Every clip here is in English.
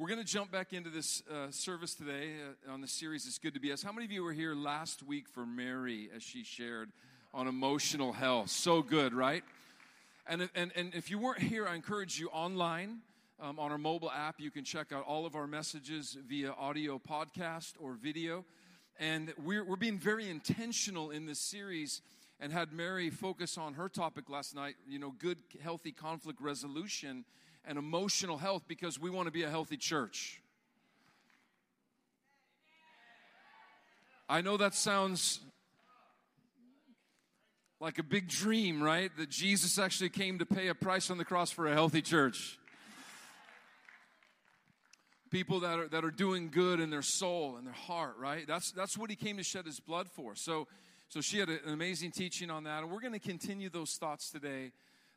We're going to jump back into this uh, service today uh, on the series It's Good to Be Us. How many of you were here last week for Mary as she shared on emotional health? So good, right? And, and, and if you weren't here, I encourage you online um, on our mobile app. You can check out all of our messages via audio podcast or video. And we're, we're being very intentional in this series and had Mary focus on her topic last night, you know, good, healthy conflict resolution and emotional health because we want to be a healthy church. I know that sounds like a big dream, right? That Jesus actually came to pay a price on the cross for a healthy church. People that are, that are doing good in their soul and their heart, right? That's, that's what he came to shed his blood for. So, so she had an amazing teaching on that. And we're going to continue those thoughts today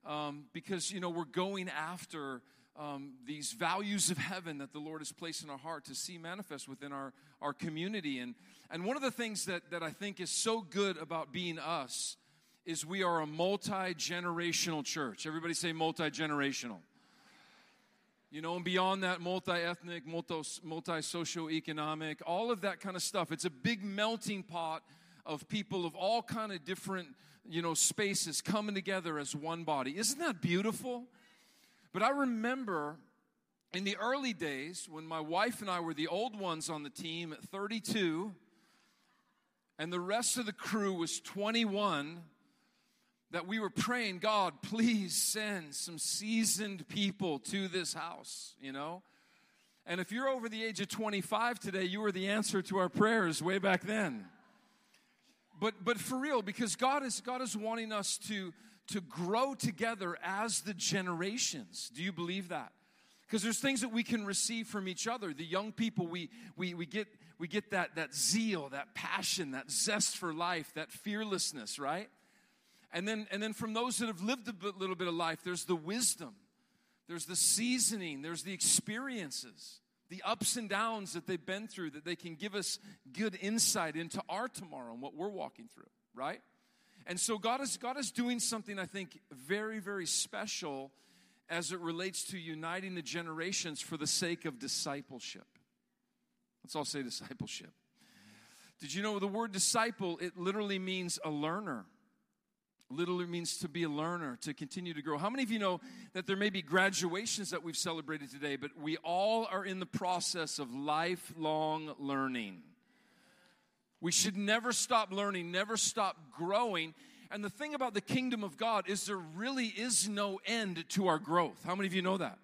um, because, you know, we're going after um, these values of heaven that the Lord has placed in our heart to see manifest within our, our community. And, and one of the things that, that I think is so good about being us is we are a multi generational church. Everybody say multi generational. You know, and beyond that, multi ethnic, multi socio-economic, all of that kind of stuff. It's a big melting pot of people of all kind of different you know, spaces coming together as one body. Isn't that beautiful? But I remember in the early days when my wife and I were the old ones on the team at 32 and the rest of the crew was 21 that we were praying, God, please send some seasoned people to this house, you know? And if you're over the age of 25 today, you were the answer to our prayers way back then but but for real because god is god is wanting us to to grow together as the generations. Do you believe that? Because there's things that we can receive from each other. The young people we we, we get we get that that zeal that passion that zest for life that fearlessness right? And then and then from those that have lived a bit, little bit of life there's the wisdom there's the seasoning there's the experiences the ups and downs that they've been through, that they can give us good insight into our tomorrow and what we're walking through, right? And so God is God is doing something I think very very special as it relates to uniting the generations for the sake of discipleship. Let's all say discipleship. Did you know the word disciple it literally means a learner? Literally means to be a learner, to continue to grow. How many of you know that there may be graduations that we've celebrated today, but we all are in the process of lifelong learning? We should never stop learning, never stop growing. And the thing about the kingdom of God is there really is no end to our growth. How many of you know that?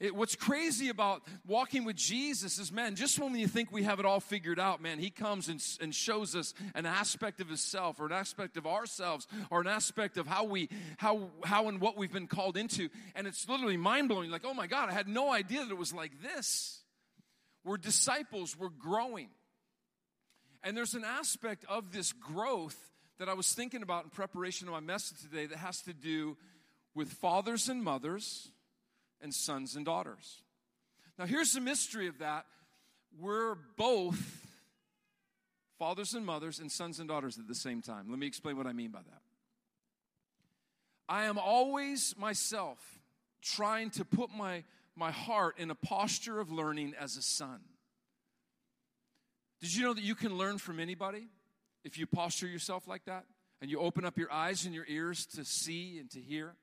It, what's crazy about walking with Jesus is, man, just when you think we have it all figured out, man, He comes and, and shows us an aspect of Himself or an aspect of ourselves or an aspect of how we, how, how and what we've been called into. And it's literally mind blowing. Like, oh my God, I had no idea that it was like this. We're disciples, we're growing. And there's an aspect of this growth that I was thinking about in preparation of my message today that has to do with fathers and mothers and sons and daughters. Now, here's the mystery of that we're both fathers and mothers and sons and daughters at the same time. Let me explain what I mean by that. I am always myself trying to put my, my heart in a posture of learning as a son. Did you know that you can learn from anybody if you posture yourself like that? And you open up your eyes and your ears to see and to hear?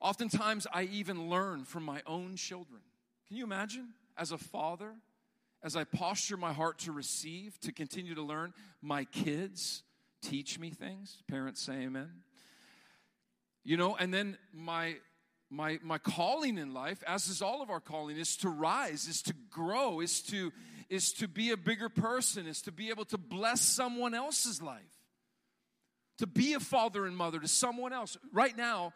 Oftentimes, I even learn from my own children. Can you imagine? As a father, as I posture my heart to receive, to continue to learn, my kids teach me things. Parents say amen. You know, and then my my my calling in life, as is all of our calling, is to rise, is to grow, is to is to be a bigger person, is to be able to bless someone else's life. To be a father and mother to someone else. Right now,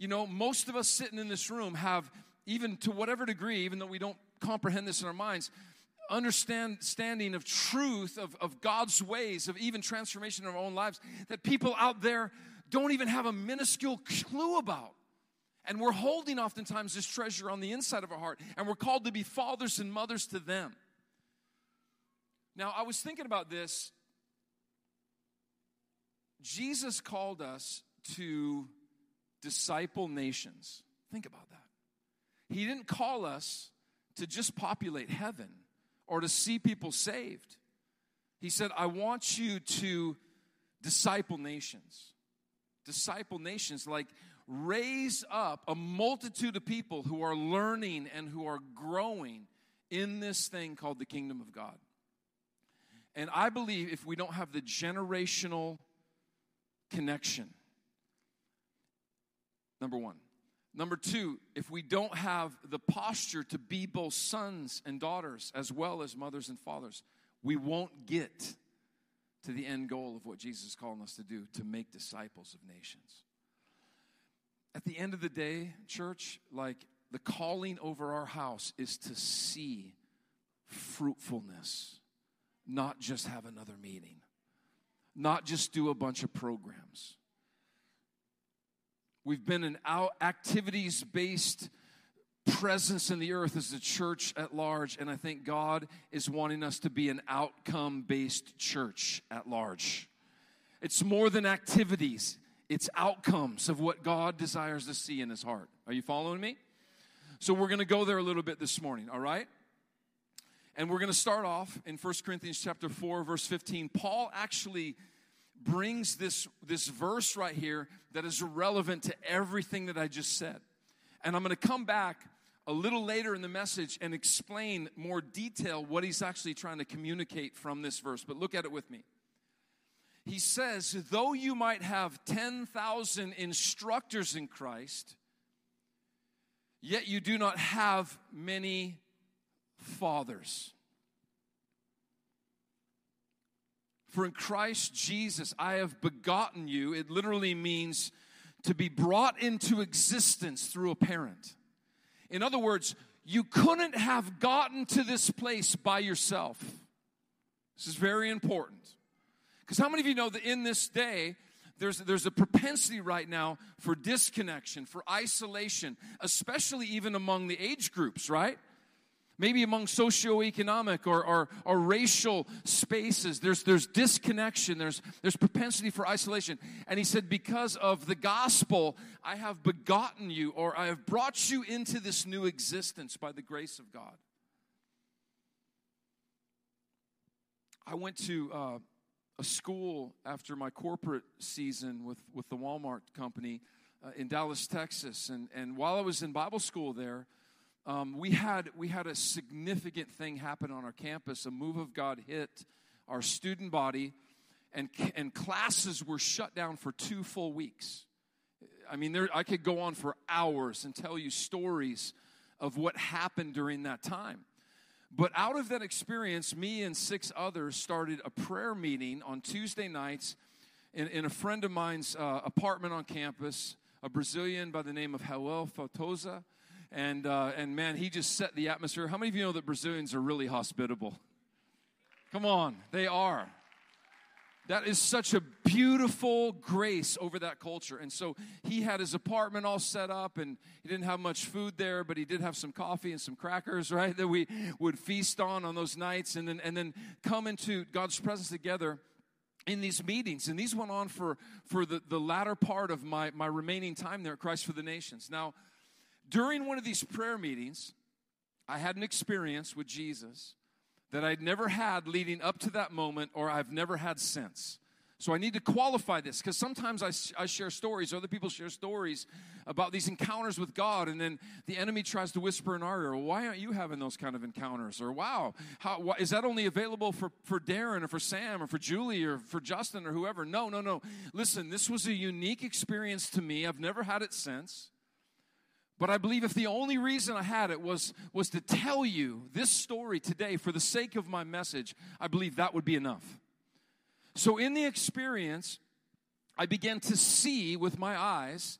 you know, most of us sitting in this room have, even to whatever degree, even though we don't comprehend this in our minds, understanding of truth, of, of God's ways, of even transformation in our own lives that people out there don't even have a minuscule clue about. And we're holding oftentimes this treasure on the inside of our heart, and we're called to be fathers and mothers to them. Now, I was thinking about this. Jesus called us to disciple nations. Think about that. He didn't call us to just populate heaven or to see people saved. He said, I want you to disciple nations. Disciple nations, like raise up a multitude of people who are learning and who are growing in this thing called the kingdom of God. And I believe if we don't have the generational connection, number one. Number two, if we don't have the posture to be both sons and daughters as well as mothers and fathers, we won't get to the end goal of what Jesus is calling us to do to make disciples of nations. At the end of the day, church, like the calling over our house is to see fruitfulness, not just have another meeting, not just do a bunch of programs. We've been an out activities based presence in the earth as a church at large, and I think God is wanting us to be an outcome based church at large. It's more than activities, it's outcomes of what God desires to see in his heart. Are you following me? So we're going to go there a little bit this morning, all right? And we're going to start off in 1 Corinthians chapter 4 verse 15. Paul actually brings this this verse right here that is relevant to everything that I just said. And I'm going to come back a little later in the message and explain more detail what he's actually trying to communicate from this verse. But look at it with me he says, though you might have 10,000 instructors in Christ, yet you do not have many fathers. For in Christ Jesus I have begotten you. It literally means to be brought into existence through a parent. In other words, you couldn't have gotten to this place by yourself. This is very important. Because how many of you know that in this day, there's, there's a propensity right now for disconnection, for isolation, especially even among the age groups, right? Maybe among socioeconomic or, or, or racial spaces, there's, there's disconnection, there's, there's propensity for isolation. And he said, Because of the gospel, I have begotten you, or I have brought you into this new existence by the grace of God. I went to uh, a school after my corporate season with, with the Walmart company uh, in Dallas, Texas. And, and while I was in Bible school there, um, we, had, we had a significant thing happen on our campus. A move of God hit our student body, and, and classes were shut down for two full weeks. I mean, there, I could go on for hours and tell you stories of what happened during that time. But out of that experience, me and six others started a prayer meeting on Tuesday nights in, in a friend of mine's uh, apartment on campus, a Brazilian by the name of Joel Fotosa. And, uh, and man, he just set the atmosphere. How many of you know that Brazilians are really hospitable? Come on, they are. That is such a beautiful grace over that culture. And so he had his apartment all set up, and he didn't have much food there, but he did have some coffee and some crackers, right, that we would feast on on those nights, and then and then come into God's presence together in these meetings and these went on for for the, the latter part of my my remaining time there at christ for the nations now during one of these prayer meetings i had an experience with jesus that I'd never had leading up to that moment or I've never had since. So I need to qualify this because sometimes I, I share stories, other people share stories about these encounters with God, and then the enemy tries to whisper in our ear, why aren't you having those kind of encounters? Or wow, how, why, is that only available for, for Darren or for Sam or for Julie or for Justin or whoever? No, no, no. Listen, this was a unique experience to me. I've never had it since. But I believe if the only reason I had it was, was to tell you this story today for the sake of my message, I believe that would be enough. So, in the experience, I began to see with my eyes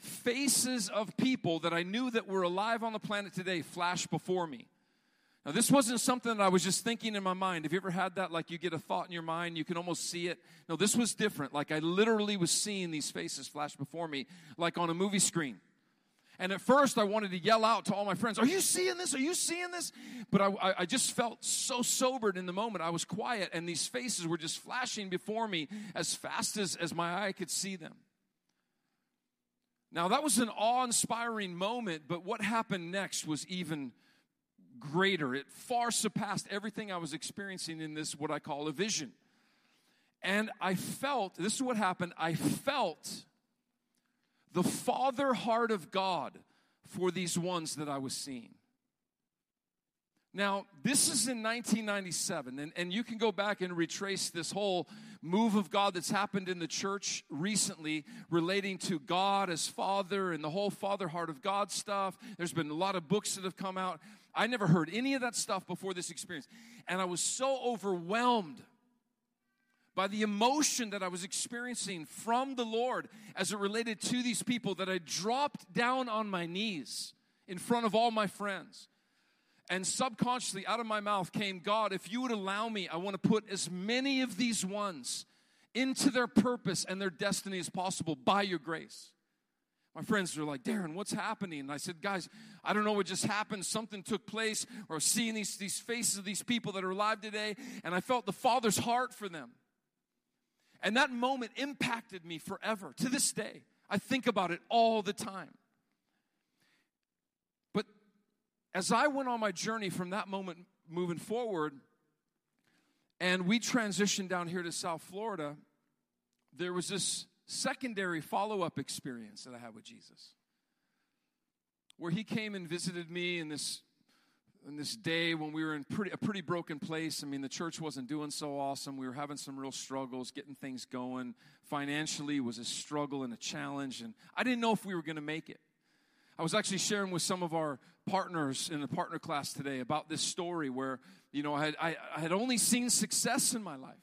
faces of people that I knew that were alive on the planet today flash before me. Now, this wasn't something that I was just thinking in my mind. Have you ever had that? Like you get a thought in your mind, you can almost see it. No, this was different. Like I literally was seeing these faces flash before me, like on a movie screen. And at first, I wanted to yell out to all my friends, Are you seeing this? Are you seeing this? But I, I, just felt so sobered in the moment. I was quiet, and these faces were just flashing before me as fast as, as my eye could see them. Now, that was an awe inspiring moment, but what happened next was even greater. It far surpassed everything I was experiencing in this, what I call a vision. And I felt, this is what happened, I felt the father heart of God for these ones that I was seeing. Now, this is in 1997, and, and you can go back and retrace this whole move of God that's happened in the church recently relating to God as Father and the whole Father heart of God stuff. There's been a lot of books that have come out. I never heard any of that stuff before this experience. And I was so overwhelmed by the emotion that I was experiencing from the Lord as it related to these people that I dropped down on my knees in front of all my friends and subconsciously, out of my mouth came, God, if you would allow me, I want to put as many of these ones into their purpose and their destiny as possible by your grace. My friends were like, Darren, what's happening? And I said, guys, I don't know what just happened. Something took place, or seeing these, these faces of these people that are alive today, and I felt the Father's heart for them. And that moment impacted me forever. To this day, I think about it all the time. But as I went on my journey from that moment moving forward, and we transitioned down here to South Florida, there was this secondary follow up experience that I had with Jesus. Where he came and visited me in this in this day when we were in pretty, a pretty broken place. I mean, the church wasn't doing so awesome. We were having some real struggles, getting things going. Financially was a struggle and a challenge, and I didn't know if we were going to make it. I was actually sharing with some of our partners in the partner class today about this story where, you know, I had, I, I had only seen success in my life.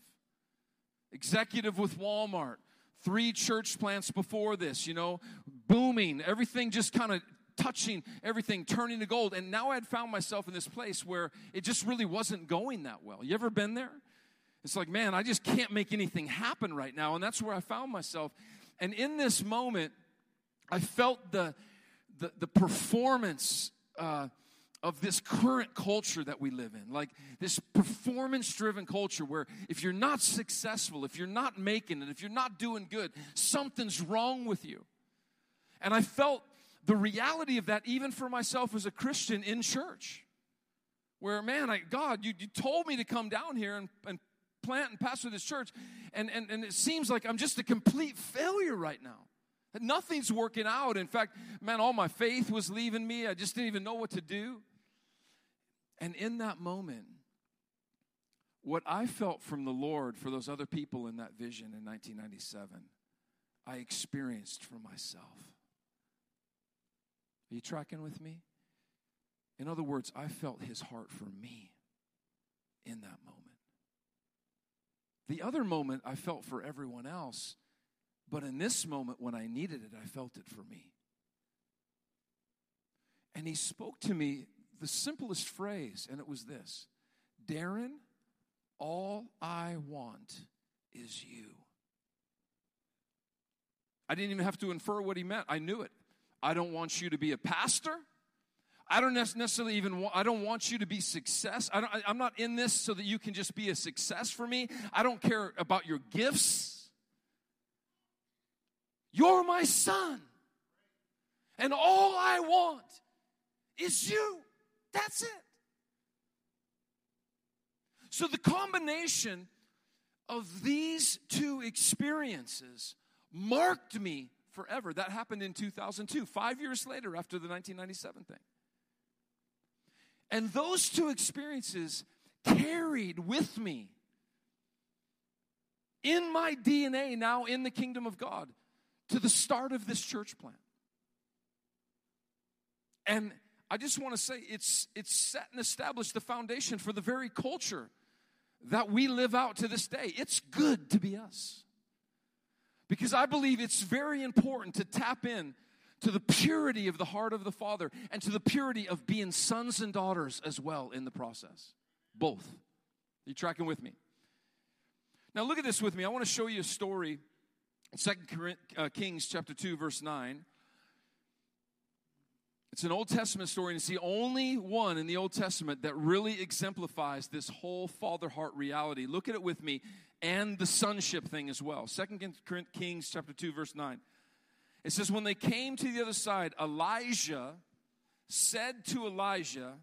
Executive with Walmart, three church plants before this, you know, booming, everything just kind of touching everything, turning to gold. And now I had found myself in this place where it just really wasn't going that well. You ever been there? It's like, man, I just can't make anything happen right now. And that's where I found myself. And in this moment, I felt the the, the performance uh, of this current culture that we live in. Like this performance driven culture where if you're not successful, if you're not making it, if you're not doing good, something's wrong with you. And I felt the reality of that even for myself as a Christian in church. Where, man, I, God, you, you told me to come down here and, and plant and pastor this church, and, and, and it seems like I'm just a complete failure right now. Nothing's working out. In fact, man, all my faith was leaving me. I just didn't even know what to do. And in that moment, what I felt from the Lord for those other people in that vision in 1997, I experienced for myself. Are you tracking with me? In other words, I felt his heart for me in that moment. The other moment I felt for everyone else but in this moment, when I needed it, I felt it for me. And he spoke to me the simplest phrase, and it was this Darren, all I want is you. I didn't even have to infer what he meant. I knew it. I don't want you to be a pastor. I don't necessarily even want, I don't want you to be success. I don't, I'm not in this so that you can just be a success for me. I don't care about your gifts. You're my son. And all I want is you. That's it. So the combination of these two experiences marked me forever. That happened in 2002, five years later after the 1997 thing. And those two experiences carried with me in my DNA now in the kingdom of God to the start of this church plant. And I just want to say it's it's set and established the foundation for the very culture that we live out to this day. It's good to be us. Because I believe it's very important to tap in to the purity of the heart of the Father and to the purity of being sons and daughters as well in the process. Both. Are you tracking with me? Now look at this with me. I want to show you a story Second uh, Kings chapter 2 verse 9. It's an Old Testament story, and it's the only one in the Old Testament that really exemplifies this whole father heart reality. Look at it with me, and the sonship thing as well. Second Kings chapter 2, verse 9. It says, When they came to the other side, Elijah said to Elisha,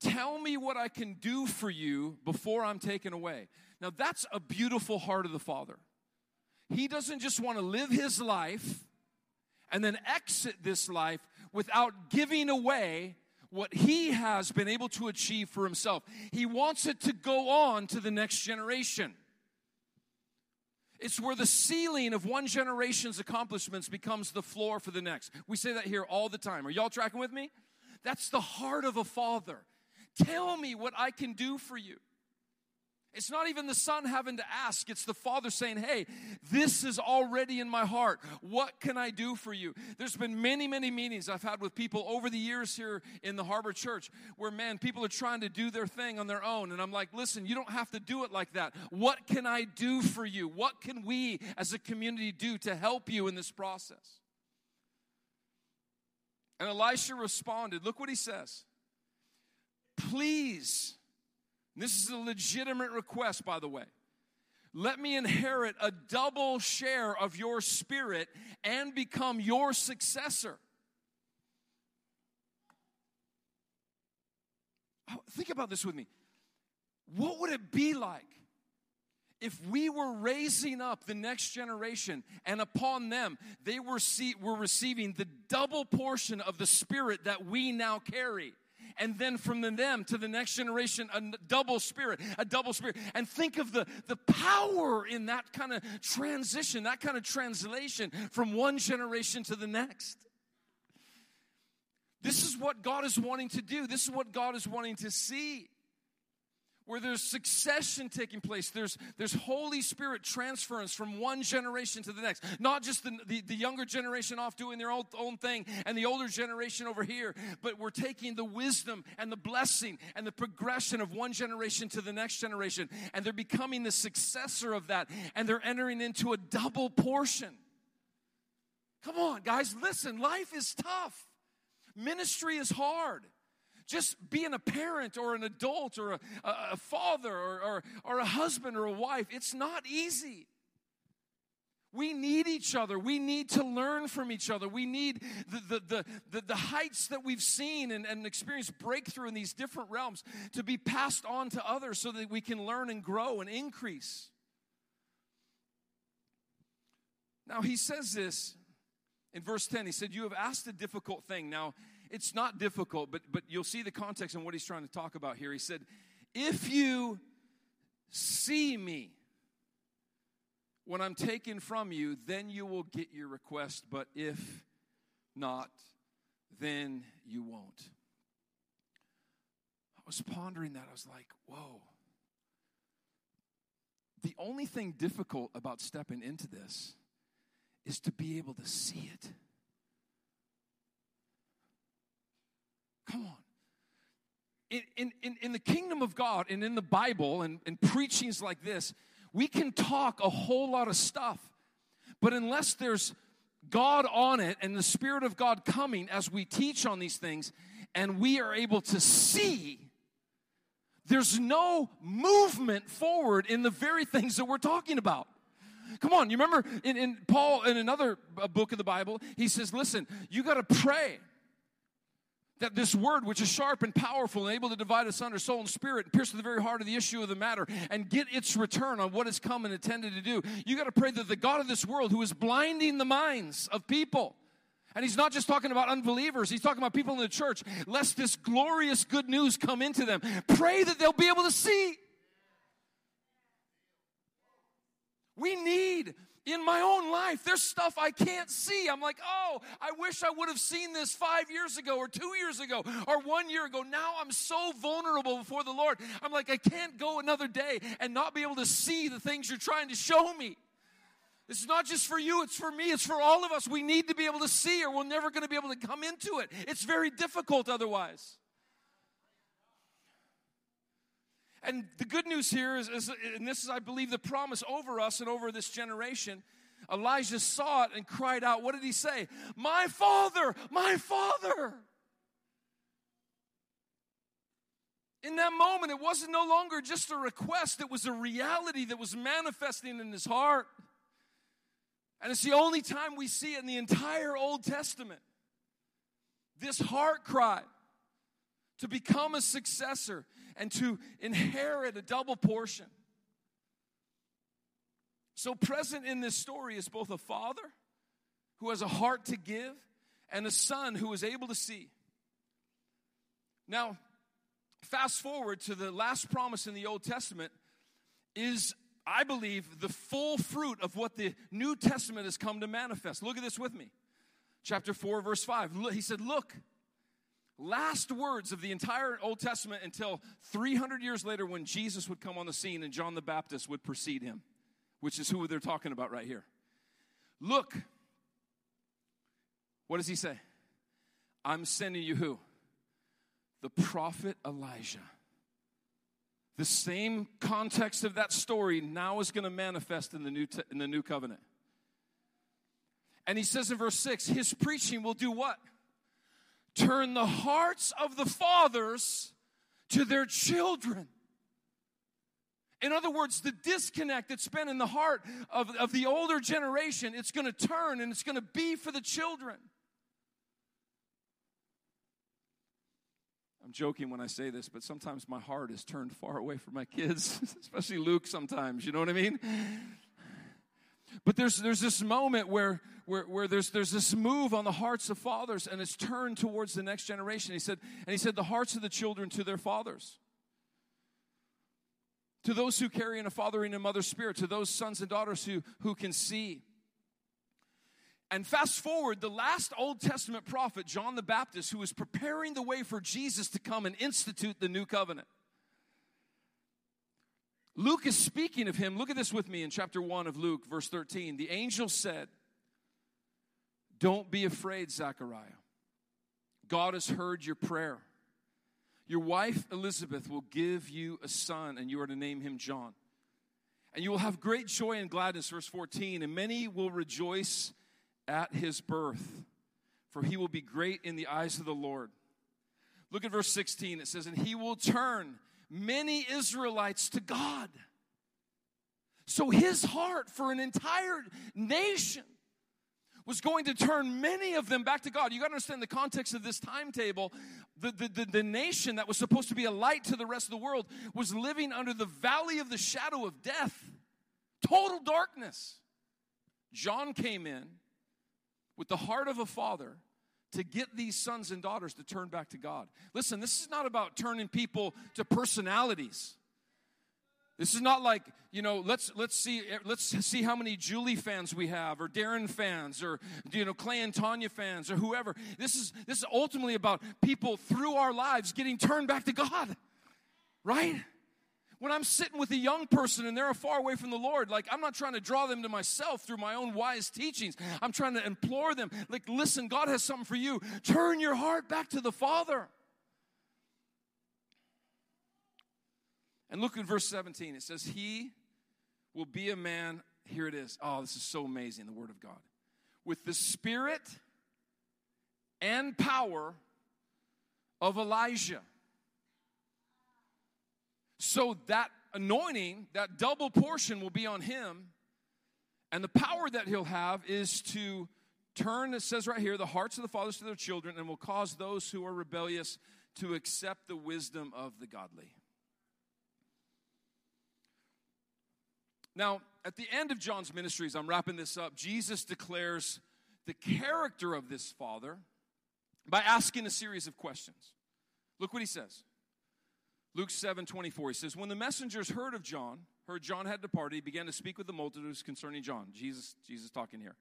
Tell me what I can do for you before I'm taken away. Now, that's a beautiful heart of the Father. He doesn't just want to live his life and then exit this life without giving away what he has been able to achieve for himself. He wants it to go on to the next generation. It's where the ceiling of one generation's accomplishments becomes the floor for the next. We say that here all the time. Are y'all tracking with me? That's the heart of a father. Tell me what I can do for you. It's not even the son having to ask, it's the father saying, Hey, this is already in my heart. What can I do for you? There's been many, many meetings I've had with people over the years here in the Harbor Church where, man, people are trying to do their thing on their own. And I'm like, Listen, you don't have to do it like that. What can I do for you? What can we as a community do to help you in this process? And Elisha responded, Look what he says. Please this is a legitimate request, by the way. Let me inherit a double share of your spirit and become your successor. Oh, think about this with me. What would it be like if we were raising up the next generation and upon them they were, see, were receiving the double portion of the spirit that we now carry? And then from them to the next generation, a double spirit, a double spirit. And think of the, the power in that kind of transition, that kind of translation from one generation to the next. This is what God is wanting to do. This is what God is wanting to see where there's succession taking place. There's, there's Holy Spirit transference from one generation to the next. Not just the, the, the, younger generation off doing their own, own thing and the older generation over here, but we're taking the wisdom and the blessing and the progression of one generation to the next generation. And they're becoming the successor of that. And they're entering into a double portion. Come on, guys, listen, life is tough. Ministry is hard just being a parent or an adult or a, a father or, or, or a husband or a wife, it's not easy. We need each other. We need to learn from each other. We need the, the, the, the, heights that we've seen and, and experienced breakthrough in these different realms to be passed on to others so that we can learn and grow and increase. Now, he says this in verse 10. He said, You have asked a difficult thing. Now, it's not difficult, but, but you'll see the context and what he's trying to talk about here. He said, If you see me when I'm taken from you, then you will get your request, but if not, then you won't. I was pondering that. I was like, whoa. The only thing difficult about stepping into this is to be able to see it. Come on. In, in, in the kingdom of God and in the Bible and, and preachings like this, we can talk a whole lot of stuff. But unless there's God on it and the Spirit of God coming as we teach on these things, and we are able to see, there's no movement forward in the very things that we're talking about. Come on, you remember in, in Paul, in another uh, book of the Bible, he says, Listen, you got to pray that this word, which is sharp and powerful and able to divide asunder soul and spirit, and pierce to the very heart of the issue of the matter, and get its return on what has come and intended to do. You got to pray that the God of this world, who is blinding the minds of people, and he's not just talking about unbelievers, he's talking about people in the church, lest this glorious good news come into them. Pray that they'll be able to see. We need in my own life, there's stuff I can't see. I'm like, oh, I wish I would have seen this five years ago, or two years ago, or one year ago. Now I'm so vulnerable before the Lord. I'm like, I can't go another day and not be able to see the things you're trying to show me. This is not just for you, it's for me, it's for all of us. We need to be able to see, or we're never going to be able to come into it. It's very difficult otherwise. And the good news here is, is, and this is, I believe, the promise over us and over this generation. Elisha saw it and cried out. What did he say? My father, my father. In that moment, it wasn't no longer just a request, it was a reality that was manifesting in his heart. And it's the only time we see it in the entire Old Testament. This heart cry to become a successor, and to inherit a double portion. So, present in this story is both a father who has a heart to give and a son who is able to see. Now, fast forward to the last promise in the Old Testament is I believe the full fruit of what the New Testament has come to manifest. Look at this with me. Chapter 4 verse 5. He said, "Look, last words of the entire Old Testament until 300 years later when Jesus would come on the scene and John the Baptist would precede him, which is who they're talking about right here. Look, what does he say? I'm sending you who? The prophet Elijah. The same context of that story now is going to manifest in the new te- in the new covenant. And he says in verse 6, his preaching will do what? Turn the hearts of the fathers to their children. In other words, the disconnect that's been in the heart of, of the older generation, it's going to turn and it's going to be for the children. I'm joking when I say this, but sometimes my heart is turned far away from my kids, especially Luke sometimes, you know what I mean? But there's, there's this moment where, where, where there's, there's this move on the hearts of fathers and it's turned towards the next generation. He said, and he said, the hearts of the children to their fathers. To those who carry in a father and a mother spirit, to those sons and daughters who, who can see. And fast forward, the last Old Testament prophet, John the Baptist, who was preparing the way for Jesus to come and institute the new covenant. Luke is speaking of him. Look at this with me in chapter 1 of Luke, verse 13. The angel said, Don't be afraid, Zechariah. God has heard your prayer. Your wife Elizabeth will give you a son, and you are to name him John. And you will have great joy and gladness, verse 14, and many will rejoice at his birth, for he will be great in the eyes of the Lord. Look at verse 16. It says, And he will turn many Israelites to God. So his heart for an entire nation was going to turn many of them back to God. You got to understand the context of this timetable. The, the, the, the, nation that was supposed to be a light to the rest of the world was living under the valley of the shadow of death, total darkness. John came in with the heart of a father to get these sons and daughters to turn back to God. Listen, this is not about turning people to personalities. This is not like, you know, let's let's see let's see how many Julie fans we have or Darren fans or you know Clay and Tanya fans or whoever. This is this is ultimately about people through our lives getting turned back to God. Right? When I'm sitting with a young person and they're far away from the Lord, like I'm not trying to draw them to myself through my own wise teachings. I'm trying to implore them, like, listen, God has something for you. Turn your heart back to the Father. And look at verse 17. It says, He will be a man. Here it is. Oh, this is so amazing, the Word of God. With the spirit and power of Elijah. So that anointing, that double portion will be on him. And the power that he'll have is to turn, it says right here, the hearts of the fathers to their children and will cause those who are rebellious to accept the wisdom of the godly. Now, at the end of John's ministries, I'm wrapping this up, Jesus declares the character of this father by asking a series of questions. Look what he says. Luke 7 24, he says, When the messengers heard of John, heard John had departed, he began to speak with the multitudes concerning John. Jesus, Jesus talking here.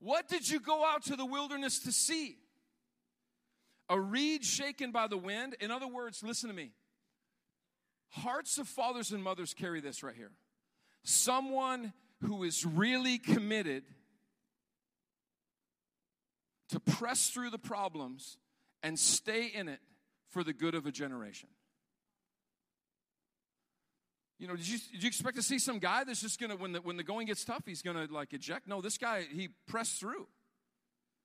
What did you go out to the wilderness to see? A reed shaken by the wind? In other words, listen to me. Hearts of fathers and mothers carry this right here. Someone who is really committed to press through the problems and stay in it for the good of a generation. You know, did you, did you expect to see some guy that's just gonna, when the, when the going gets tough, he's gonna like eject? No, this guy, he pressed through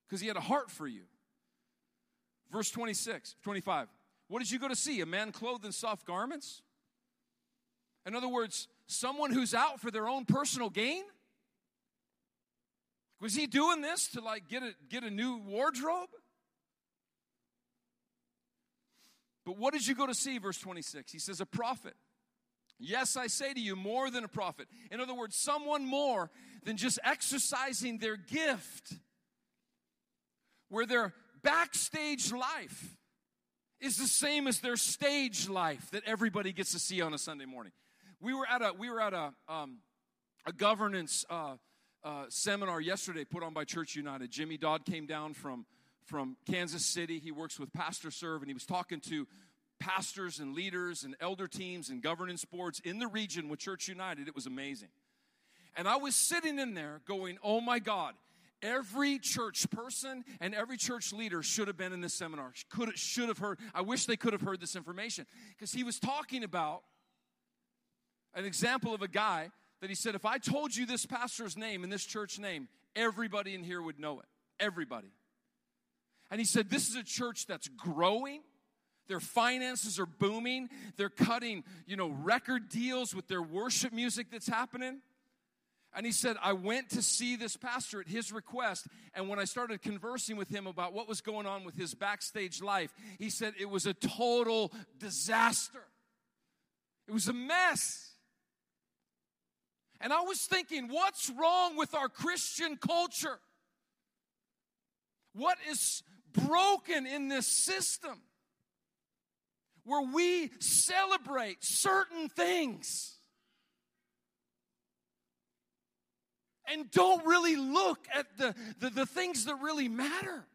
because he had a heart for you. Verse 26, 25. What did you go to see? A man clothed in soft garments? In other words, someone who's out for their own personal gain? Was he doing this to like get a, get a new wardrobe? But what did you go to see? Verse 26. He says, A prophet. Yes, I say to you, more than a prophet. In other words, someone more than just exercising their gift, where their backstage life is the same as their stage life that everybody gets to see on a Sunday morning. We were at a we were at a um, a governance uh, uh, seminar yesterday put on by Church United. Jimmy Dodd came down from from Kansas City. He works with PastorServe, and he was talking to pastors and leaders and elder teams and governance boards in the region with Church United. It was amazing. And I was sitting in there going, oh my God, every church person and every church leader should have been in this seminar. Could, should have heard. I wish they could have heard this information because he was talking about an example of a guy that he said, if I told you this pastor's name and this church name, everybody in here would know it. Everybody. And he said, this is a church that's growing. Their finances are booming. They're cutting, you know, record deals with their worship music that's happening. And he said, I went to see this pastor at his request. And when I started conversing with him about what was going on with his backstage life, he said it was a total disaster. It was a mess. And I was thinking, what's wrong with our Christian culture? What is broken in this system where we celebrate certain things and don't really look at the, the, the things that really matter?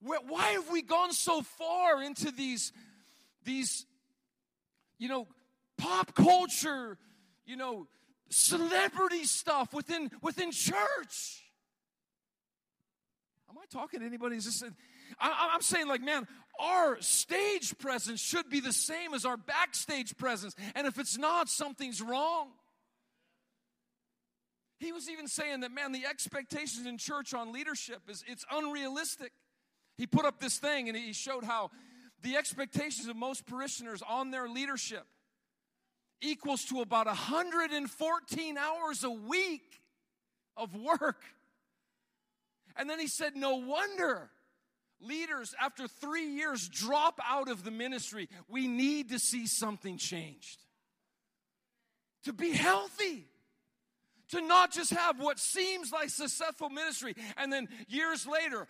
Why have we gone so far into these, these, you know, pop culture, you know, celebrity stuff within, within church. Am I talking to anybody? Is this, I, I'm saying, like, man, our stage presence should be the same as our backstage presence. And if it's not, something's wrong. He was even saying that, man, the expectations in church on leadership is it's unrealistic. He put up this thing and he showed how the expectations of most parishioners on their leadership equals to about 114 hours a week of work. And then he said, No wonder leaders, after three years, drop out of the ministry. We need to see something changed. To be healthy. To not just have what seems like successful ministry, and then years later,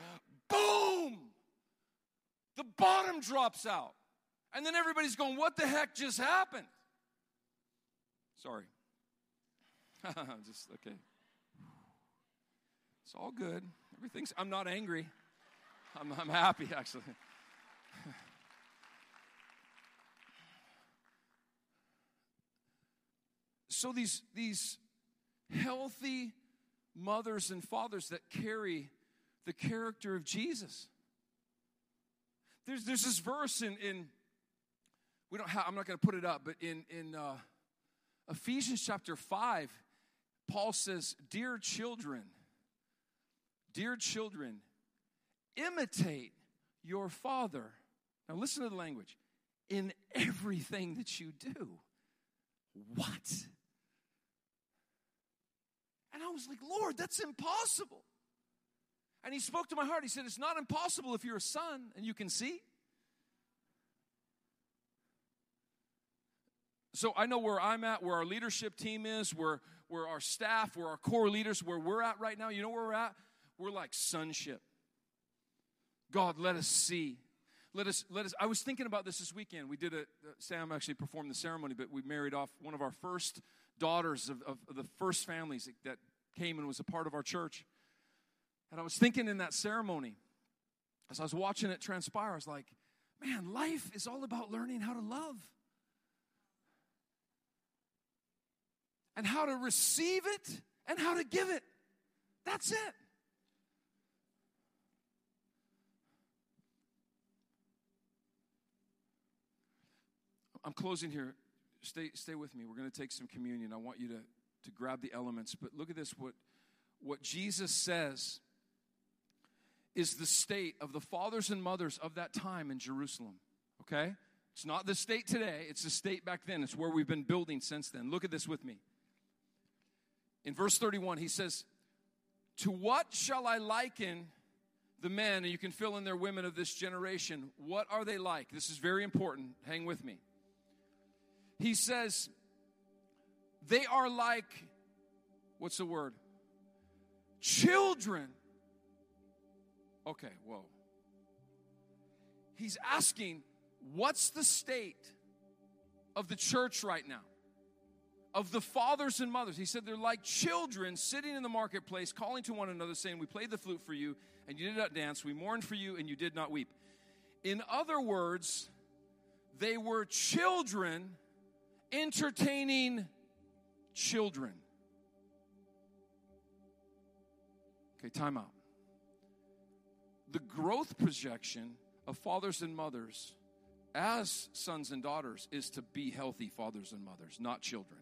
boom, the bottom drops out. And then everybody's going, What the heck just happened? Sorry. Just okay. It's all good. Everything's. I'm not angry. I'm, I'm happy actually. so these these healthy mothers and fathers that carry the character of Jesus. There's there's this verse in in we don't have, I'm not going to put it up, but in in uh, Ephesians chapter 5, Paul says, Dear children, dear children, imitate your father. Now listen to the language in everything that you do. What? And I was like, Lord, that's impossible. And he spoke to my heart. He said, It's not impossible if you're a son and you can see. So I know where I'm at, where our leadership team is, where, where our staff, where our core leaders, where we're at right now. You know where we're at? We're like sonship. God, let us see. Let us, let us. I was thinking about this this weekend. We did a, uh, Sam actually performed the ceremony, but we married off one of our first daughters of, of, of the first families that, that came and was a part of our church. And I was thinking in that ceremony, as I was watching it transpire, I was like, man, life is all about learning how to love. and how to receive it and how to give it. That's it. I'm closing here. Stay, stay with me. We're going to take some communion. I want you to, to grab the elements. But look at this what, what Jesus says is the state of the fathers and mothers of that time in Jerusalem. Okay? It's not the state today, it's the state back then. It's where we've been building since then. Look at this with me. In verse 31, he says, To what shall I liken the men, and you can fill in their women of this generation, what are they like? This is very important. Hang with me. He says, they are like, what's the word? Children. Okay, whoa. He's asking, what's the state of the church right now? Of the fathers and mothers. He said they're like children sitting in the marketplace, calling to one another, saying, We played the flute for you, and you did not dance. We mourned for you, and you did not weep. In other words, they were children entertaining children. Okay, time out. The growth projection of fathers and mothers as sons and daughters is to be healthy fathers and mothers, not children.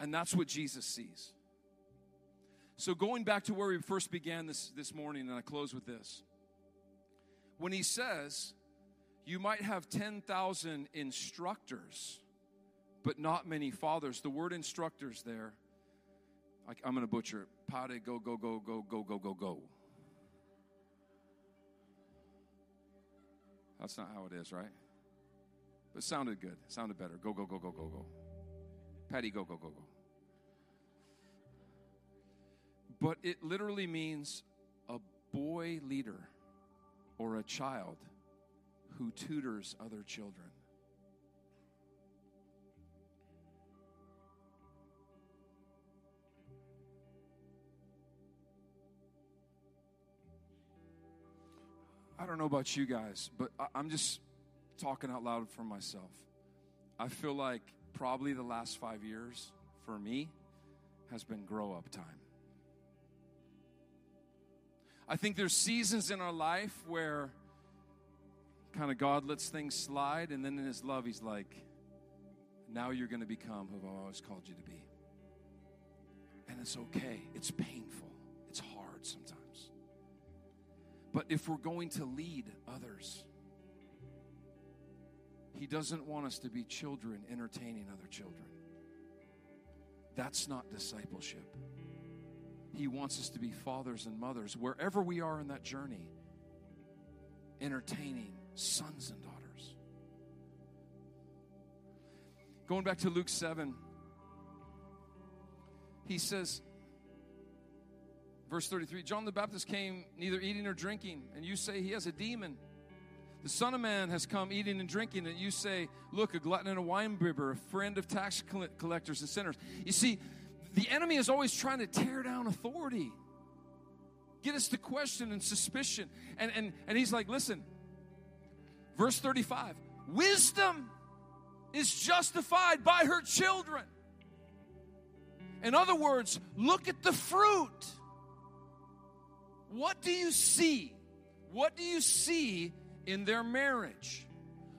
And that's what Jesus sees. So, going back to where we first began this, this morning, and I close with this. When he says, you might have 10,000 instructors, but not many fathers. The word instructors there, I, am going to butcher it. Pade, go, go, go, go, go, go, go, go. That's not how it is, right? But sounded good. Sounded better. Go, go, go, go, go, go. Patty, go, go, go, go. But it literally means a boy leader or a child who tutors other children. I don't know about you guys, but I'm just talking out loud for myself. I feel like probably the last five years for me has been grow up time. I think there's seasons in our life where kind of God lets things slide, and then in His love, He's like, now you're going to become who I've always called you to be. And it's okay, it's painful, it's hard sometimes. But if we're going to lead others, He doesn't want us to be children entertaining other children. That's not discipleship. He wants us to be fathers and mothers wherever we are in that journey, entertaining sons and daughters. Going back to Luke 7, he says, verse 33 John the Baptist came neither eating nor drinking, and you say he has a demon. The Son of Man has come eating and drinking, and you say, Look, a glutton and a winebibber, a friend of tax collectors and sinners. You see, the enemy is always trying to tear down authority, get us to question and suspicion. And, and, and he's like, Listen, verse 35 wisdom is justified by her children. In other words, look at the fruit. What do you see? What do you see in their marriage?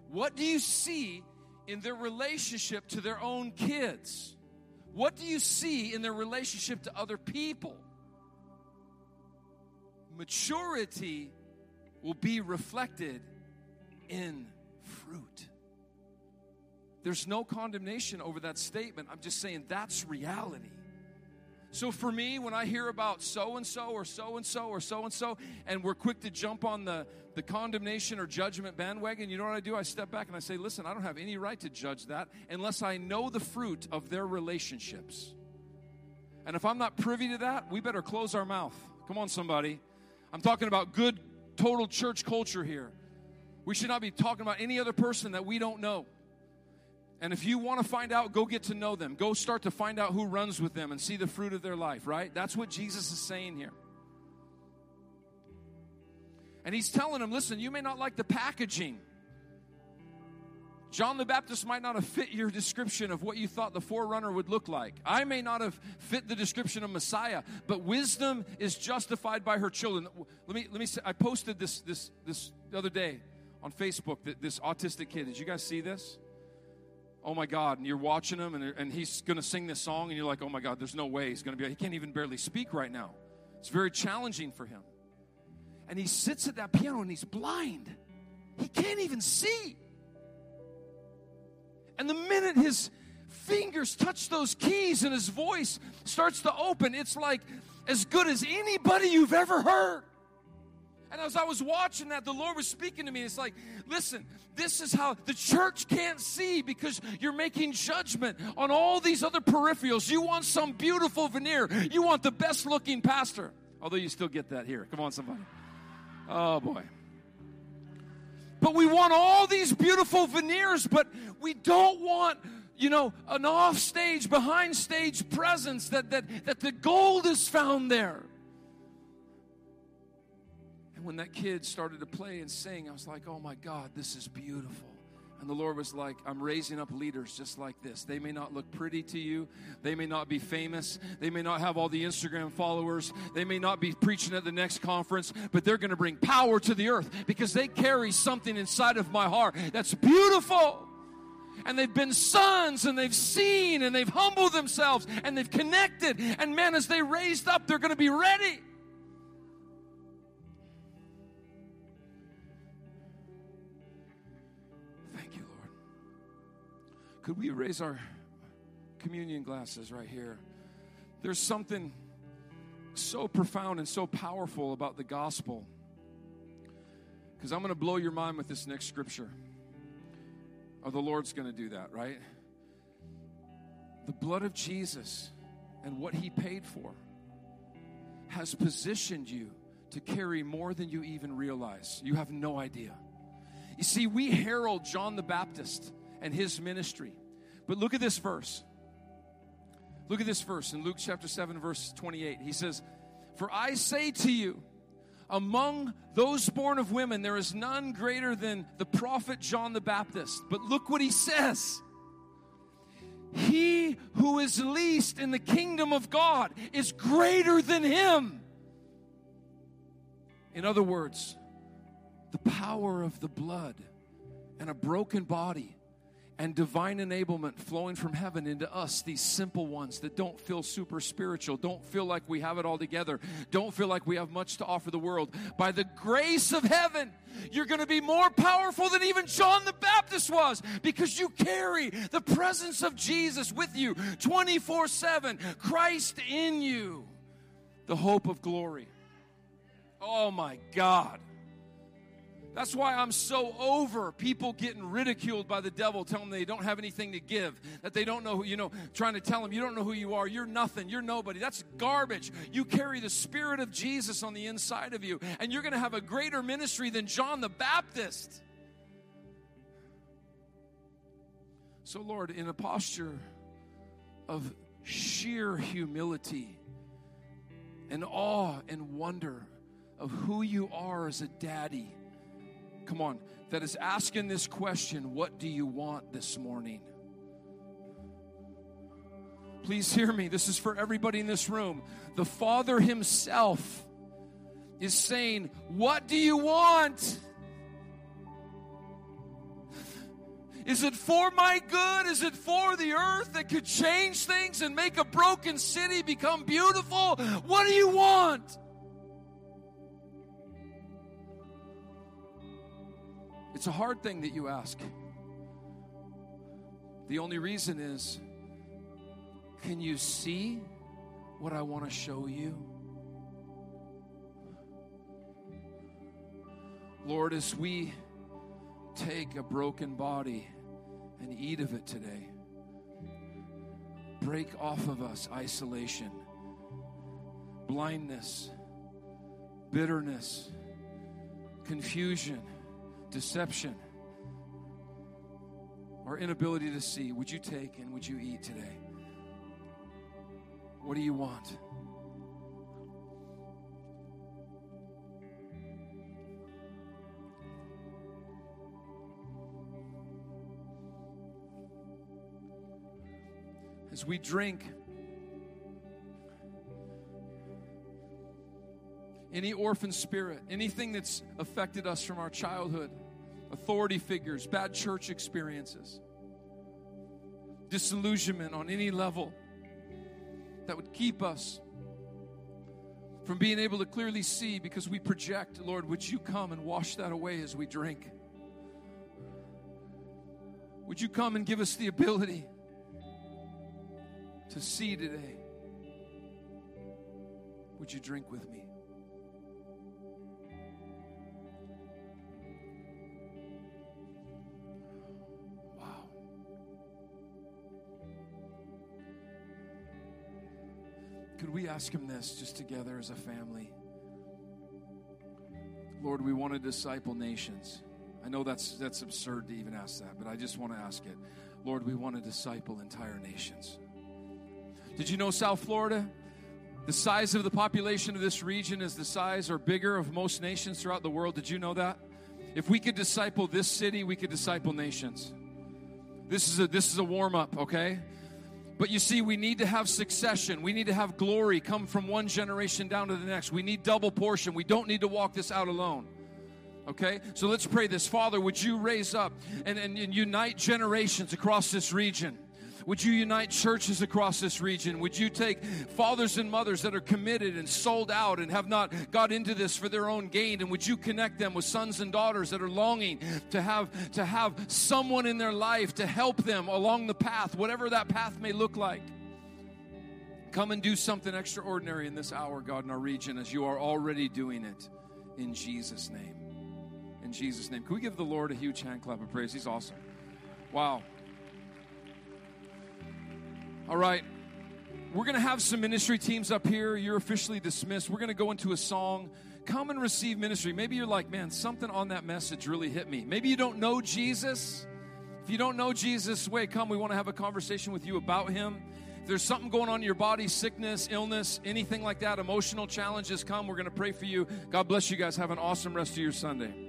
What do you see in their relationship to their own kids? What do you see in their relationship to other people? Maturity will be reflected in fruit. There's no condemnation over that statement. I'm just saying that's reality. So for me, when I hear about so and so or so and so or so and so, and we're quick to jump on the, the condemnation or judgment bandwagon, you know what I do? I step back and I say, listen, I don't have any right to judge that unless I know the fruit of their relationships. And if I'm not privy to that, we better close our mouth. Come on, somebody. I'm talking about good, total church culture here. We should not be talking about any other person that we don't know. And if you want to find out, go get to know them. Go start to find out who runs with them and see the fruit of their life, right? That's what Jesus is saying here. And he's telling them, listen, you may not like the packaging. John the Baptist might not have fit your description of what you thought the forerunner would look like. I may not have fit the description of Messiah, but wisdom is justified by her children. Let me let me say, I posted this this this the other day on Facebook that this autistic kid. Did you guys see this? oh my God, and you're watching him, and, and he's going to sing this song, and you're like, oh my God, there's no way he's going to be, he can't even barely speak right now. It's very challenging for him. And he sits at that piano and he's blind. He can't even see. And the minute his fingers touch those keys and his voice starts to open, it's like as good as anybody you've ever heard. And as I was watching that, the Lord was speaking to me. It's like, listen, this is how the church can't see because you're making judgment on all these other peripherals. You want some beautiful veneer, you want the best looking pastor. Although you still get that here. Come on, somebody. Oh, boy. But we want all these beautiful veneers, but we don't want you know, an off stage, behind stage presence, that, that, that the gold is found there. And when that kid started to play and sing, I was like, oh my God, this is beautiful. And the Lord was like, I'm raising up leaders just like this. They may not look pretty to you. They may not be famous. They may not have all the Instagram followers. They may not be preaching at the next conference, but they're going to bring power to the earth because they carry something inside of my heart that's beautiful. And they've been sons and they've seen and they've humbled themselves and they've connected. And man, as they raised up, they're going to be ready. Could we raise our communion glasses right here? There's something so profound and so powerful about the gospel. Because I'm going to blow your mind with this next scripture. Oh, the Lord's going to do that, right? The blood of Jesus and what he paid for has positioned you to carry more than you even realize. You have no idea. You see, we herald John the Baptist and his ministry. But look at this verse. Look at this verse in Luke chapter 7, verse 28. He says, For I say to you, among those born of women, there is none greater than the prophet John the Baptist. But look what he says. He who is least in the kingdom of God is greater than him. In other words, the power of the blood and a broken body and divine enablement flowing from heaven into us, these simple ones that don't feel super spiritual, don't feel like we have it all together, don't feel like we have much to offer the world. By the grace of heaven, you're going to be more powerful than even John the Baptist was because you carry the presence of Jesus with you 24 7, Christ in you, the hope of glory. Oh my God. That's why I'm so over people getting ridiculed by the devil, telling them they don't have anything to give, that they don't know who, you know, trying to tell them you don't know who you are, you're nothing, you're nobody. That's garbage. You carry the Spirit of Jesus on the inside of you, and you're going to have a greater ministry than John the Baptist. So, Lord, in a posture of sheer humility and awe and wonder of who you are as a daddy come on, that is asking this question What do you want this morning? Please hear me. This is for everybody in this room. The Father Himself is saying, What do you want? Is it for my good? Is it for the earth that could change things and make a broken city become beautiful? What do you want? It's a hard thing that you ask. The only reason is can you see what I want to show you? Lord, as we take a broken body and eat of it today, break off of us isolation, blindness, bitterness, confusion deception, our inability to see, would you take and would you eat today? What do you want? As we drink, any orphan spirit, anything that's affected us from our childhood, authority figures, bad church experiences, disillusionment on any level that would keep us from being able to clearly see because we project, Lord, would you come and wash that away as we drink? Would you come and give us the ability to see today? Would you drink with me? Could we ask him this just together as a family? Lord, we want to disciple nations. I know that's that's absurd to even ask that, but I just want to ask it. Lord, we want to disciple entire nations. Did you know South Florida? The size of the population of this region is the size or bigger of most nations throughout the world. Did you know that? If we could disciple this city, we could disciple nations. This is a this is a warm up, okay? But you see, we need to have succession. We need to have glory come from one generation down to the next. We need double portion. We don't need to walk this out alone. Okay? So let's pray this. Father, would you raise up and, and, and unite generations across this region? Would you unite churches across this region? Would you take fathers and mothers that are committed and sold out and have not got into this for their own gain? And would you connect them with sons and daughters that are longing to have to have someone in their life to help them along the path, whatever that path may look like? Come and do something extraordinary in this hour, God, in our region, as you are already doing it. In Jesus' name. In Jesus' name. Can we give the Lord a huge hand clap of praise? He's awesome. Wow. All right. We're going to have some ministry teams up here. You're officially dismissed. We're going to go into a song. Come and receive ministry. Maybe you're like, man, something on that message really hit me. Maybe you don't know Jesus. If you don't know Jesus, way come. We want to have a conversation with you about him. If there's something going on in your body, sickness, illness, anything like that, emotional challenges, come. We're going to pray for you. God bless you guys. Have an awesome rest of your Sunday.